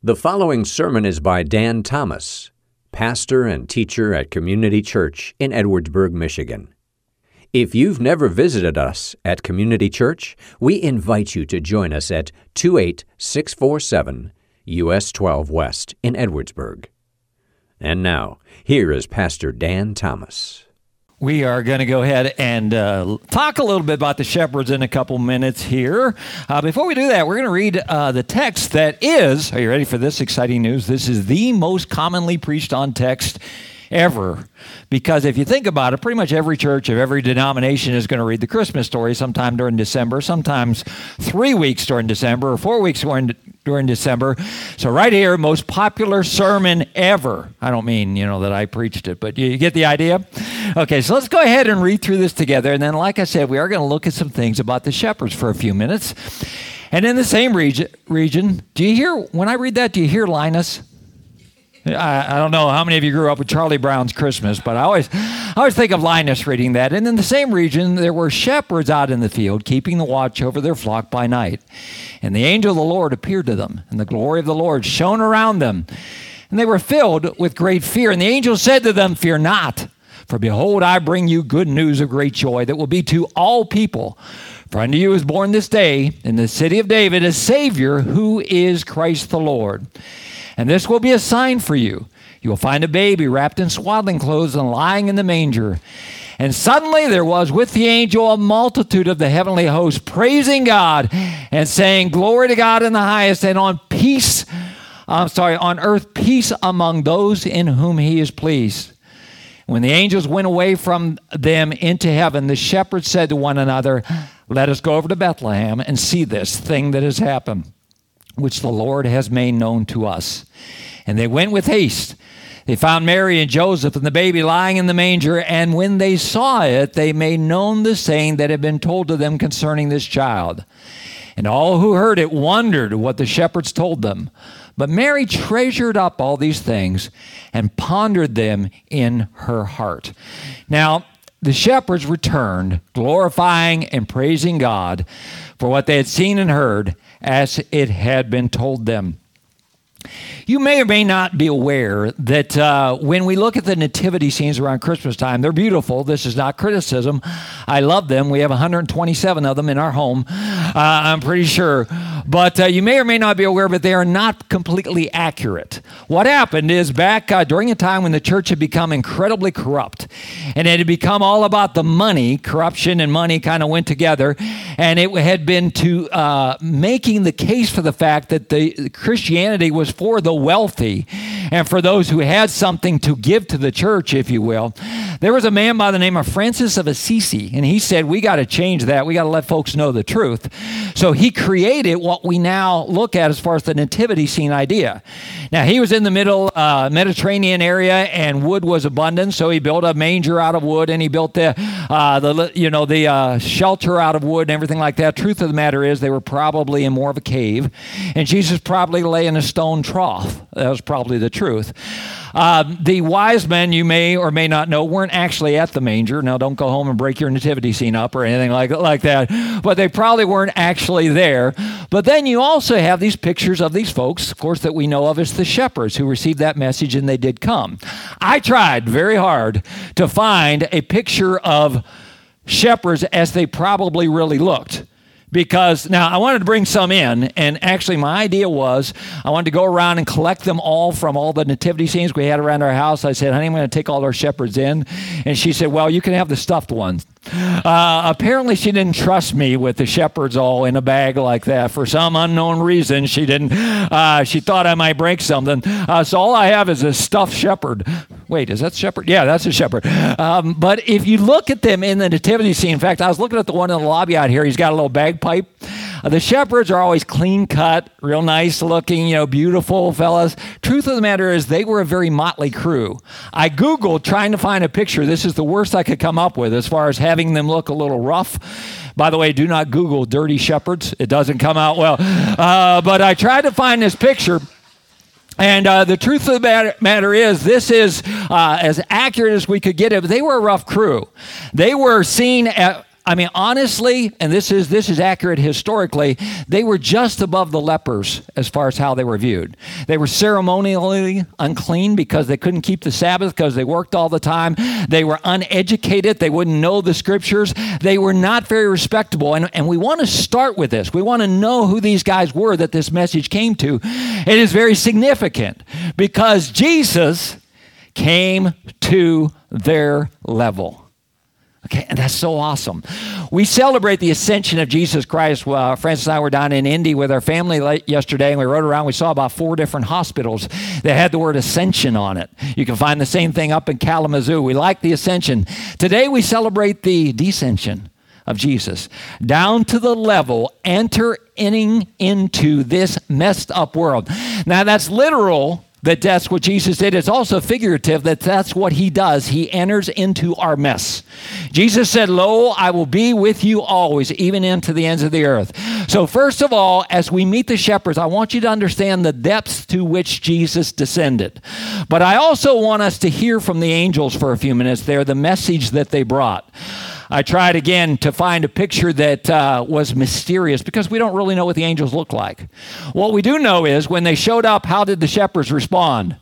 The following sermon is by Dan Thomas, pastor and teacher at Community Church in Edwardsburg, Michigan. If you've never visited us at Community Church, we invite you to join us at 28647 US 12 West in Edwardsburg. And now, here is Pastor Dan Thomas. We are going to go ahead and uh, talk a little bit about the shepherds in a couple minutes here. Uh, before we do that, we're going to read uh, the text that is, are you ready for this exciting news? This is the most commonly preached on text ever. Because if you think about it, pretty much every church of every denomination is going to read the Christmas story sometime during December, sometimes three weeks during December, or four weeks during, during December. So, right here, most popular sermon ever. I don't mean, you know, that I preached it, but you, you get the idea? Okay, so let's go ahead and read through this together. And then, like I said, we are going to look at some things about the shepherds for a few minutes. And in the same region, region, do you hear, when I read that, do you hear Linus? I, I, don't know how many of you grew up with Charlie Brown's Christmas, but I always, I always think of Linus reading that. And in the same region, there were shepherds out in the field, keeping the watch over their flock by night. And the angel of the Lord appeared to them, and the glory of the Lord shone around them. And they were filled with great fear. And the angel said to them, Fear not, for behold, I bring you good news of great joy that will be to all people. For unto you is born this day in the city of David a Savior who is Christ the Lord. And this will be a sign for you. You will find a baby wrapped in swaddling clothes and lying in the manger. And suddenly there was with the angel a multitude of the heavenly host praising God and saying, Glory to God in the highest, and on peace, I'm sorry, on earth peace among those in whom he is pleased. When the angels went away from them into heaven, the shepherds said to one another, Let us go over to Bethlehem and see this thing that has happened which the Lord has made known to us. And they went with haste. They found Mary and Joseph and the baby lying in the manger, and when they saw it, they made known the saying that had been told to them concerning this child. And all who heard it wondered what the shepherds told them. But Mary treasured up all these things and pondered them in her heart. Now, the shepherds returned, glorifying and praising God for what they had seen and heard as it had been told them. You may or may not be aware that uh, when we look at the nativity scenes around Christmas time, they're beautiful. This is not criticism. I love them. We have 127 of them in our home, uh, I'm pretty sure. But uh, you may or may not be aware, but they are not completely accurate. What happened is back uh, during a time when the church had become incredibly corrupt and it had become all about the money, corruption and money kind of went together, and it had been to uh, making the case for the fact that the Christianity was for the wealthy and for those who had something to give to the church, if you will. There was a man by the name of Francis of Assisi, and he said, We got to change that. We got to let folks know the truth. So he created what we now look at as far as the nativity scene idea. Now, he was in the middle uh, Mediterranean area, and wood was abundant, so he built a manger out of wood, and he built the, uh, the you know, the uh, shelter out of wood and everything like that. Truth of the matter is, they were probably in more of a cave, and Jesus probably lay in a stone trough. That was probably the truth. Uh, the wise men, you may or may not know, weren't actually at the manger. Now, don't go home and break your nativity scene up or anything like, like that. But they probably weren't actually there. But then you also have these pictures of these folks, of course, that we know of as the shepherds who received that message and they did come. I tried very hard to find a picture of shepherds as they probably really looked because now I wanted to bring some in, and actually my idea was I wanted to go around and collect them all from all the nativity scenes we had around our house. I said, "Honey, I'm going to take all our shepherds in," and she said, "Well, you can have the stuffed ones." Uh, apparently, she didn't trust me with the shepherds all in a bag like that for some unknown reason. She didn't. Uh, she thought I might break something. Uh, so all I have is a stuffed shepherd. Wait, is that shepherd? Yeah, that's a shepherd. Um, but if you look at them in the nativity scene, in fact, I was looking at the one in the lobby out here. He's got a little bagpipe. Uh, the shepherds are always clean cut, real nice looking, you know, beautiful fellas. Truth of the matter is, they were a very motley crew. I Googled trying to find a picture. This is the worst I could come up with as far as having them look a little rough. By the way, do not Google dirty shepherds, it doesn't come out well. Uh, but I tried to find this picture. And uh, the truth of the matter, is, this is uh, as accurate as we could get it. They were a rough crew. They were seen at, I mean, honestly, and this is this is accurate historically, they were just above the lepers as far as how they were viewed. They were ceremonially unclean because they couldn't keep the Sabbath because they worked all the time. They were uneducated. They wouldn't know the scriptures. They were not very respectable. And, and we want to start with this. We want to know who these guys were that this message came to. It is very significant because Jesus came to their level. Okay, and that's so awesome. We celebrate the ascension of Jesus Christ. Uh, Francis and I were down in Indy with our family yesterday, and we rode around. We saw about four different hospitals that had the word ascension on it. You can find the same thing up in Kalamazoo. We like the ascension. Today, we celebrate the descension of Jesus down to the level entering into this messed up world. Now, that's literal that that's what Jesus did. It's also figurative that that's what he does. He enters into our mess. Jesus said, Lo, I will be with you always, even into the ends of the earth. So, first of all, as we meet the shepherds, I want you to understand the depths to which Jesus descended. But I also want us to hear from the angels for a few minutes there, the message that they brought. I tried again to find a picture that uh, was mysterious because we don't really know what the angels look like. What we do know is when they showed up, how did the shepherds respond?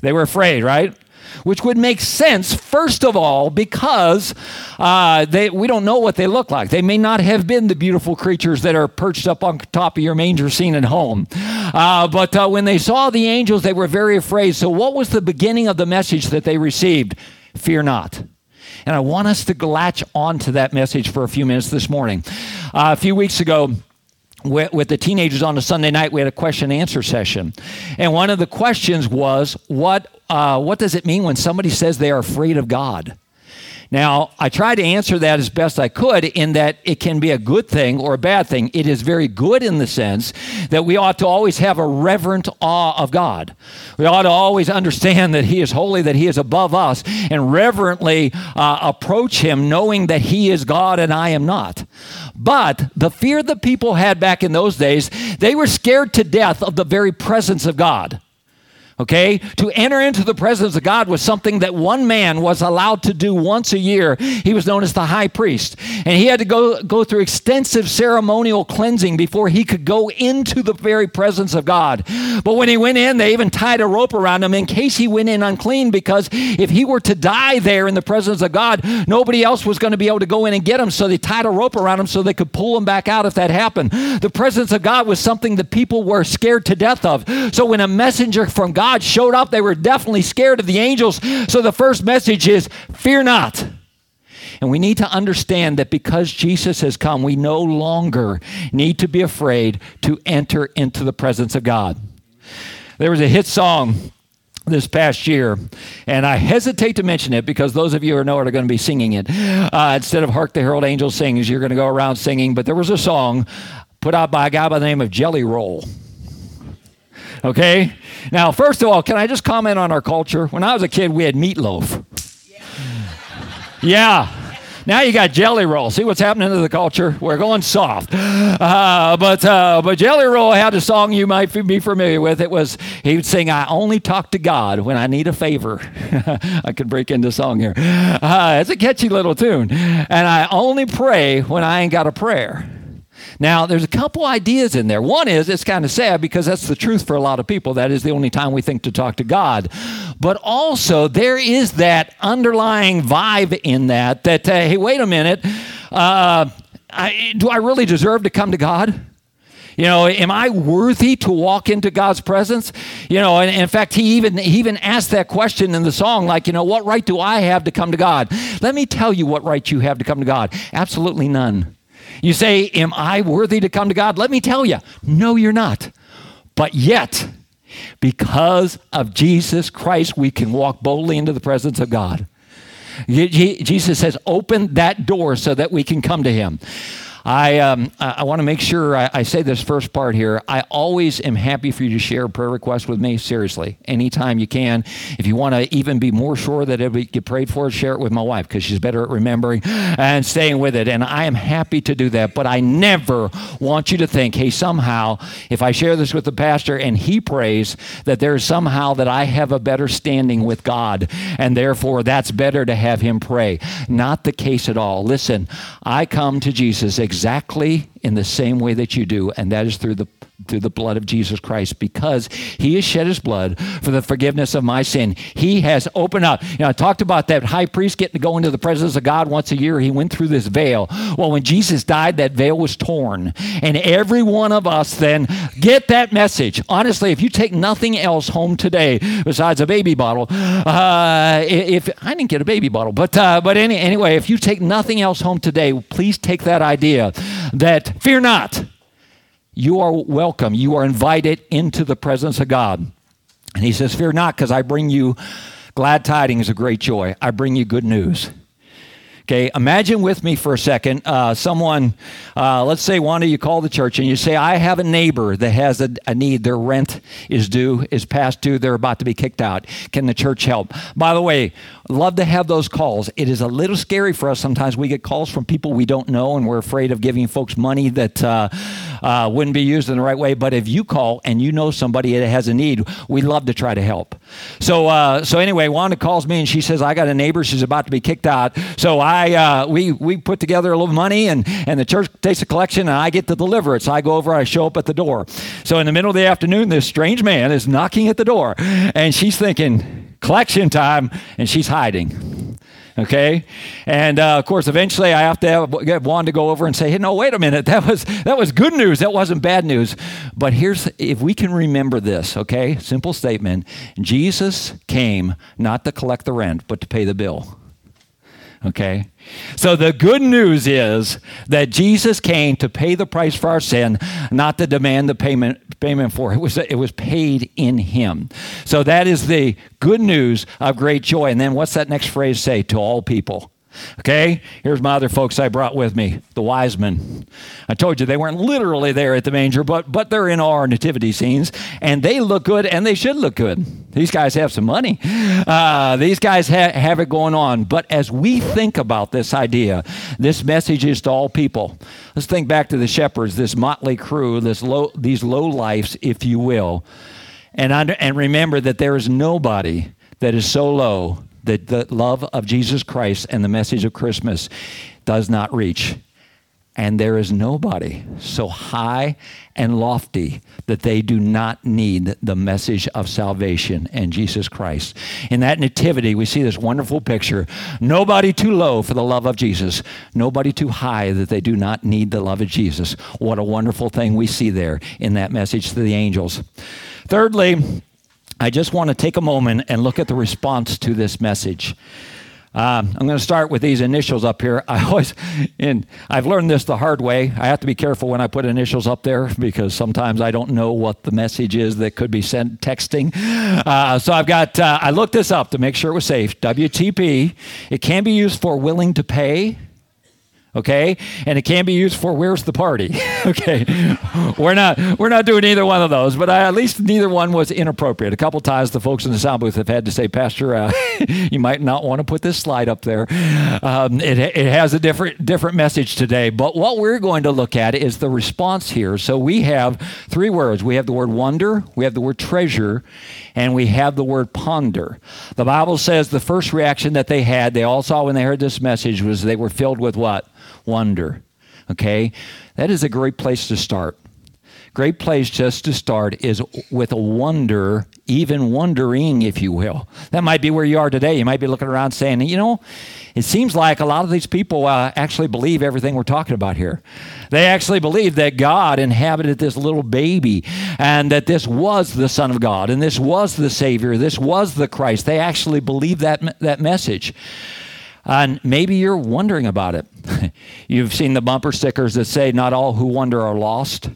They were afraid, right? Which would make sense, first of all, because uh, they, we don't know what they look like. They may not have been the beautiful creatures that are perched up on top of your manger scene at home. Uh, but uh, when they saw the angels, they were very afraid. So, what was the beginning of the message that they received? Fear not. And I want us to latch on to that message for a few minutes this morning. Uh, a few weeks ago, with, with, the teenagers on a Sunday night, we had a question and answer session. And one of the questions was, what, uh, what does it mean when somebody says they are afraid of God? Now, I tried to answer that as best I could in that it can be a good thing or a bad thing. It is very good in the sense that we ought to always have a reverent awe of God. We ought to always understand that He is holy, that He is above us, and reverently uh, approach Him knowing that He is God and I am not. But the fear that people had back in those days, they were scared to death of the very presence of God. Okay? To enter into the presence of God was something that one man was allowed to do once a year. He was known as the high priest. And he had to go, go through extensive ceremonial cleansing before he could go into the very presence of God. But when he went in, they even tied a rope around him in case he went in unclean, because if he were to die there in the presence of God, nobody else was going to be able to go in and get him. So they tied a rope around him so they could pull him back out if that happened. The presence of God was something that people were scared to death of. So when a messenger from God God showed up, they were definitely scared of the angels. So the first message is fear not. And we need to understand that because Jesus has come, we no longer need to be afraid to enter into the presence of God. There was a hit song this past year, and I hesitate to mention it because those of you who know it are going to be singing it. Uh, instead of Hark the Herald Angels Sings, you're going to go around singing. But there was a song put out by a guy by the name of Jelly Roll. Okay? Now, first of all, can I just comment on our culture? When I was a kid, we had meatloaf. Yeah. Now you got jelly roll. See what's happening to the culture? We're going soft. Uh, but uh, but jelly roll had a song you might be familiar with. It was he would sing, "I only talk to God when I need a favor." I could break into song here. Uh, it's a catchy little tune, and I only pray when I ain't got a prayer. Now, there's a couple ideas in there. One is it's kind of sad because that's the truth for a lot of people. That is the only time we think to talk to God. But also, there is that underlying vibe in that that, uh, hey, wait a minute. Uh, I, do I really deserve to come to God? You know, am I worthy to walk into God's presence? You know, and, and, in fact, he even he even asked that question in the song, like, you know, what right do I have to come to God? Let me tell you what right you have to come to God. Absolutely none. You say, Am I worthy to come to God? Let me tell you, no, you're not. But yet, because of Jesus Christ, we can walk boldly into the presence of God. Jesus says, Open that door so that we can come to Him. I, um, I want to make sure I, I, say this first part here. I always am happy for you to share prayer request with me, seriously, anytime you can. If you want to even be more sure that it will get prayed for, share it with my wife because she's better at remembering and staying with it. And I am happy to do that. But I never want you to think, hey, somehow, if I share this with the pastor and he prays, that there's somehow that I have a better standing with God. And therefore, that's better to have him pray. Not the case at all. Listen, I come to Jesus exactly exactly in the same way that you do, and that is through the through the blood of Jesus Christ because he has shed his blood for the forgiveness of my sin. He has opened up. You know, I talked about that high priest getting to go into the presence of God once a year. He went through this veil. Well, when Jesus died, that veil was torn. And every one of us then get that message. Honestly, if you take nothing else home today besides a baby bottle, uh, if I didn't get a baby bottle, but uh, but any, anyway, if you take nothing else home today, please take that idea that fear not you are welcome. You are invited into the presence of God. And he says, Fear not, because I bring you glad tidings of great joy. I bring you good news. Okay, imagine with me for a second uh, someone, uh, let's say Wanda, you call the church and you say, I have a neighbor that has a, a, need. Their rent is due, is past due. They're about to be kicked out. Can the church help? By the way, love to have those calls. It is a little scary for us sometimes. We get calls from people we don't know and we're afraid of giving folks money that uh, uh wouldn't be used in the right way. But if you call and you know somebody that has a need, we love to try to help. So, uh, so anyway, Wanda calls me and she says, I got a neighbor. She's about to be kicked out. So I I uh, we we put together a little money and and the church takes a collection and I get to deliver it. So I go over, I show up at the door. So in the middle of the afternoon, this strange man is knocking at the door, and she's thinking collection time, and she's hiding. Okay, and uh, of course, eventually I have to have, get Juan to go over and say, "Hey, no, wait a minute. That was that was good news. That wasn't bad news." But here's if we can remember this. Okay, simple statement: Jesus came not to collect the rent, but to pay the bill. Okay? So the good news is that Jesus came to pay the price for our sin, not to demand the payment, payment for it. Was, it was paid in him. So that is the good news of great joy. And then what's that next phrase say? To all people. Okay, here's my other folks I brought with me, the wise men. I told you they weren't literally there at the manger, but but they're in our nativity scenes, and they look good, and they should look good. These guys have some money. Uh, these guys ha- have it going on. But as we think about this idea, this message is to all people. Let's think back to the shepherds, this motley crew, this low, these low lives, if you will, and under, and remember that there is nobody that is so low that the love of Jesus Christ and the message of Christmas does not reach. And there is nobody so high and lofty that they do not need the message of salvation and Jesus Christ. In that nativity, we see this wonderful picture. Nobody too low for the love of Jesus, nobody too high that they do not need the love of Jesus. What a wonderful thing we see there in that message to the angels. Thirdly, I just want to take a moment and look at the response to this message. Um, I'm going to start with these initials up here. I always, and I've learned this the hard way. I have to be careful when I put initials up there because sometimes I don't know what the message is that could be sent texting. Uh, so I've got, uh, I looked this up to make sure it was safe. WTP. It can be used for willing to pay okay? And it can be used for where's the party okay? We're not we're not doing either one of those but I, at least neither one was inappropriate. A couple times the folks in the sound booth have had to say pastor uh, you might not want to put this slide up there. Um, it, it has a different different message today but what we're going to look at is the response here. So we have three words. We have the word wonder we have the word treasure and we have the word ponder. The bible says the first reaction that they had they all saw when they heard this message was they were filled with what wonder. Okay? That is a great place to start. Great place just to start is with a wonder, even wondering, if you will. That might be where you are today. You might be looking around saying, you know, it seems like a lot of these people uh, actually believe everything we're talking about here. They actually believe that God inhabited this little baby and that this was the Son of God and this was the Savior, this was the Christ. They actually believe that, that message. And maybe you're wondering about it. You've seen the bumper stickers that say, Not all who wander are lost.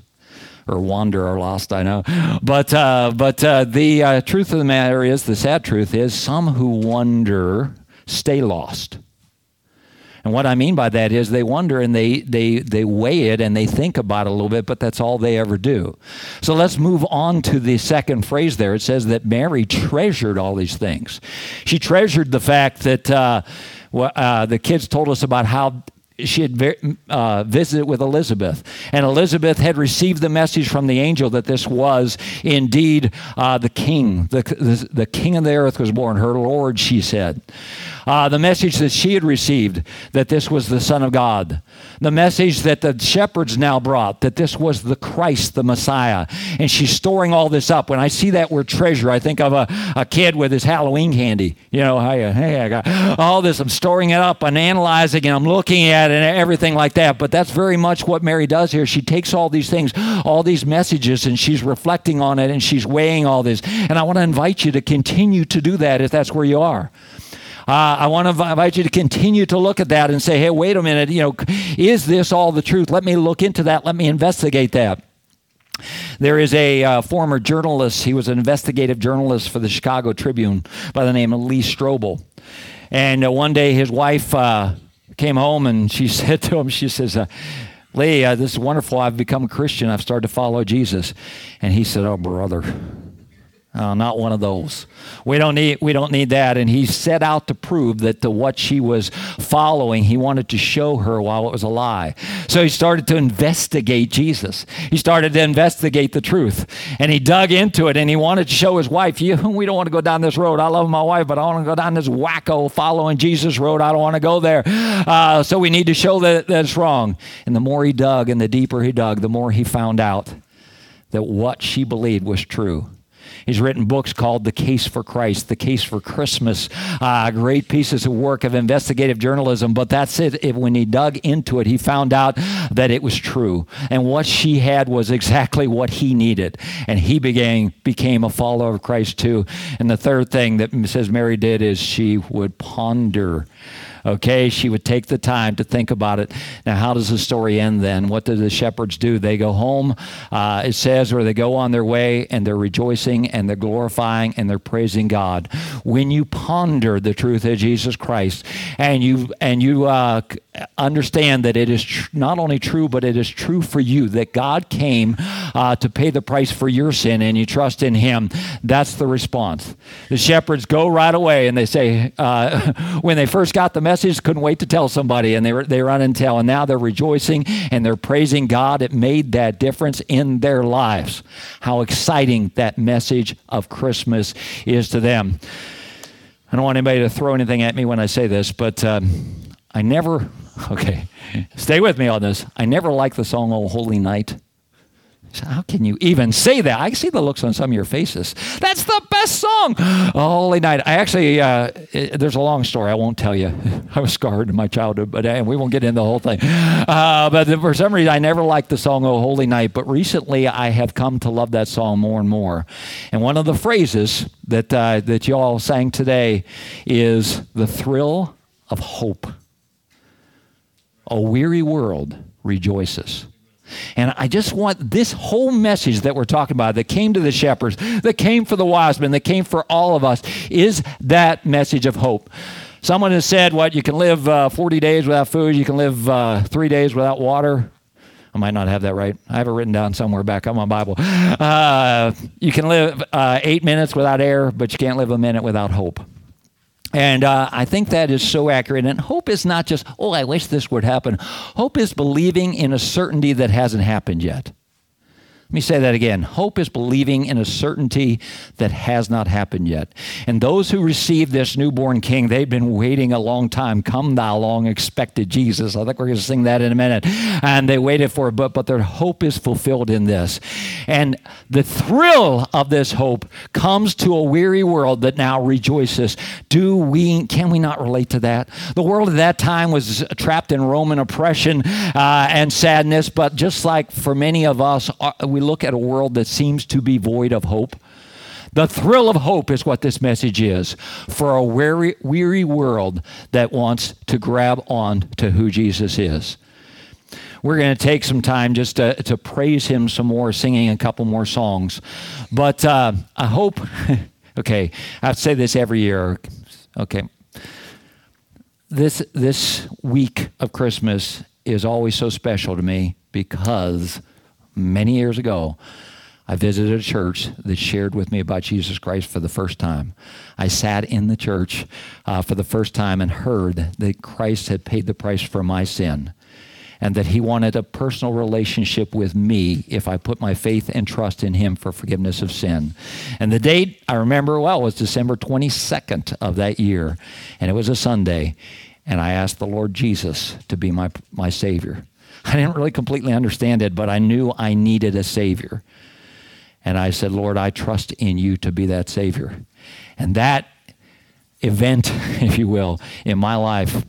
Or wander are lost, I know. But, uh, but uh, the uh, truth of the matter is, the sad truth is, some who wander stay lost. And what I mean by that is they wonder and they, they, they weigh it and they think about it a little bit, but that's all they ever do. So let's move on to the second phrase there. It says that Mary treasured all these things. She treasured the fact that uh, uh, the kids told us about how she had uh, visited with Elizabeth, and Elizabeth had received the message from the angel that this was indeed uh, the king. The, the, the, king of the earth was born, her Lord, she said. Uh, the message that she had received that this was the Son of God. The message that the shepherds now brought that this was the Christ, the Messiah. And she's storing all this up. When I see that word treasure, I think of a, a kid with his Halloween candy. You know, hey, hey, I got all this. I'm storing it up and analyzing and I'm looking at it and everything like that. But that's very much what Mary does here. She takes all these things, all these messages, and she's reflecting on it and she's weighing all this. And I want to invite you to continue to do that if that's where you are. Uh, I want to invite you to continue to look at that and say, hey, wait a minute, you know, is this all the truth? Let me look into that. Let me investigate that. There is a uh, former journalist, he was an investigative journalist for the Chicago Tribune by the name of Lee Strobel. And uh, one day his wife uh, came home and she said to him, she says, uh, Lee, uh, this is wonderful. I've become a Christian. I've started to follow Jesus. And he said, Oh, brother, Oh, not one of those. We don't need we don't need that. And he set out to prove that the, what she was following, he wanted to show her while it was a lie. So he started to investigate Jesus. He started to investigate the truth, and he dug into it. And he wanted to show his wife, "You, we don't want to go down this road. I love my wife, but I don't want to go down this wacko following Jesus road. I don't want to go there. Uh, so we need to show that that's wrong." And the more he dug, and the deeper he dug, the more he found out that what she believed was true. He's written books called The Case for Christ, The Case for Christmas, uh, great pieces of work of investigative journalism. But that's it. If, when he dug into it, he found out that it was true. And what she had was exactly what he needed. And he began, became a follower of Christ too. And the third thing that says Mary did is she would ponder Okay, she would take the time to think about it. Now, how does the story end then? What do the shepherds do? They go home, uh, it says, or they go on their way and they're rejoicing and they're glorifying and they're praising God. When you ponder the truth of Jesus Christ and you and you uh, understand that it is tr- not only true, but it is true for you that God came uh, to pay the price for your sin and you trust in Him, that's the response. The shepherds go right away and they say, uh, when they first got the message, couldn't wait to tell somebody, and they, they run and tell, and now they're rejoicing and they're praising God. It made that difference in their lives. How exciting that message of Christmas is to them. I don't want anybody to throw anything at me when I say this, but um, I never, okay, stay with me on this. I never liked the song Oh Holy Night. So How can you even say that? I see the looks on some of your faces. That's the best song. Holy night. I actually, uh, it, there's a long story. I won't tell you. I was scarred in my childhood, but uh, we won't get into the whole thing. Uh, but for some reason, I never liked the song "Oh Holy Night." But recently, I have come to love that song more and more. And one of the phrases that uh, that you all sang today is the thrill of hope. A weary world rejoices. And I just want this whole message that we're talking about that came to the shepherds, that came for the wise men, that came for all of us, is that message of hope. Someone has said, What, you can live uh, 40 days without food, you can live uh, three days without water. I might not have that right. I have it written down somewhere back on my Bible. Uh, you can live uh, eight minutes without air, but you can't live a minute without hope. And uh, I think that is so accurate. And hope is not just, oh, I wish this would happen. Hope is believing in a certainty that hasn't happened yet. Let me say that again. Hope is believing in a certainty that has not happened yet. And those who received this newborn king, they've been waiting a long time. Come thou long expected Jesus. I think we're going to sing that in a minute. And they waited for it, but, but their hope is fulfilled in this. And the thrill of this hope comes to a weary world that now rejoices. Do we, can we not relate to that? The world at that time was trapped in Roman oppression uh, and sadness, but just like for many of us, uh, we we look at a world that seems to be void of hope. The thrill of hope is what this message is for a weary, weary world that wants to grab on to who Jesus is. We're going to take some time just to, to praise him some more, singing a couple more songs. But uh, I hope, okay, I say this every year. Okay. this this week of Christmas is always so special to me because many years ago I visited a church that shared with me about Jesus Christ for the first time. I sat in the church uh, for the first time and heard that Christ had paid the price for my sin and that he wanted a personal relationship with me if I put my faith and trust in him for forgiveness of sin. And the date I remember well was December 22nd of that year, and it was a Sunday, and I asked the Lord Jesus to be my, my Savior. I didn't really completely understand it, but I knew I needed a Savior. And I said, Lord, I trust in you to be that Savior. And that event, if you will, in my life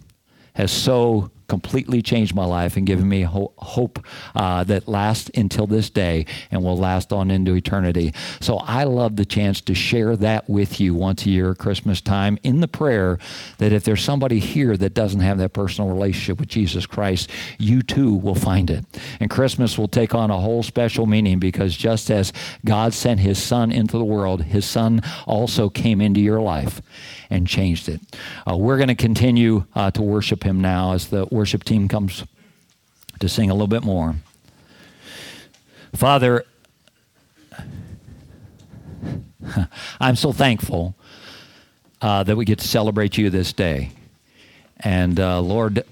has so completely changed my life and given me ho- hope uh, that lasts until this day and will last on into eternity. So I love the chance to share that with you once a year at Christmas time in the prayer that if there's somebody here that doesn't have that personal relationship with Jesus Christ, you too will find it. And Christmas will take on a whole special meaning because just as God sent his son into the world, his son also came into your life and changed it. Uh, we're going to continue uh, to worship him now as the worship team comes to sing a little bit more. Father, I'm so thankful uh, that we get to celebrate you this day. And uh, Lord,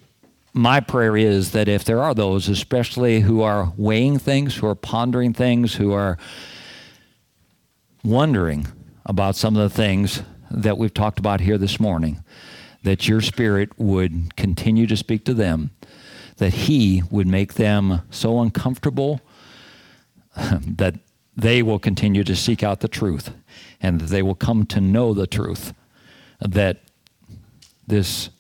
my prayer is that if there are those, especially who are weighing things, who are pondering things, who are wondering about some of the things that we've talked about here this morning, that your spirit would continue to speak to them, that he would make them so uncomfortable that they will continue to seek out the truth and that they will come to know the truth that this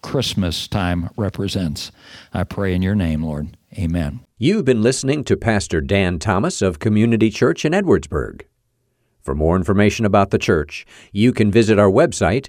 Christmas time represents. I pray in your name, Lord. Amen. You've been listening to Pastor Dan Thomas of Community Church in Edwardsburg. For more information about the church, you can visit our website,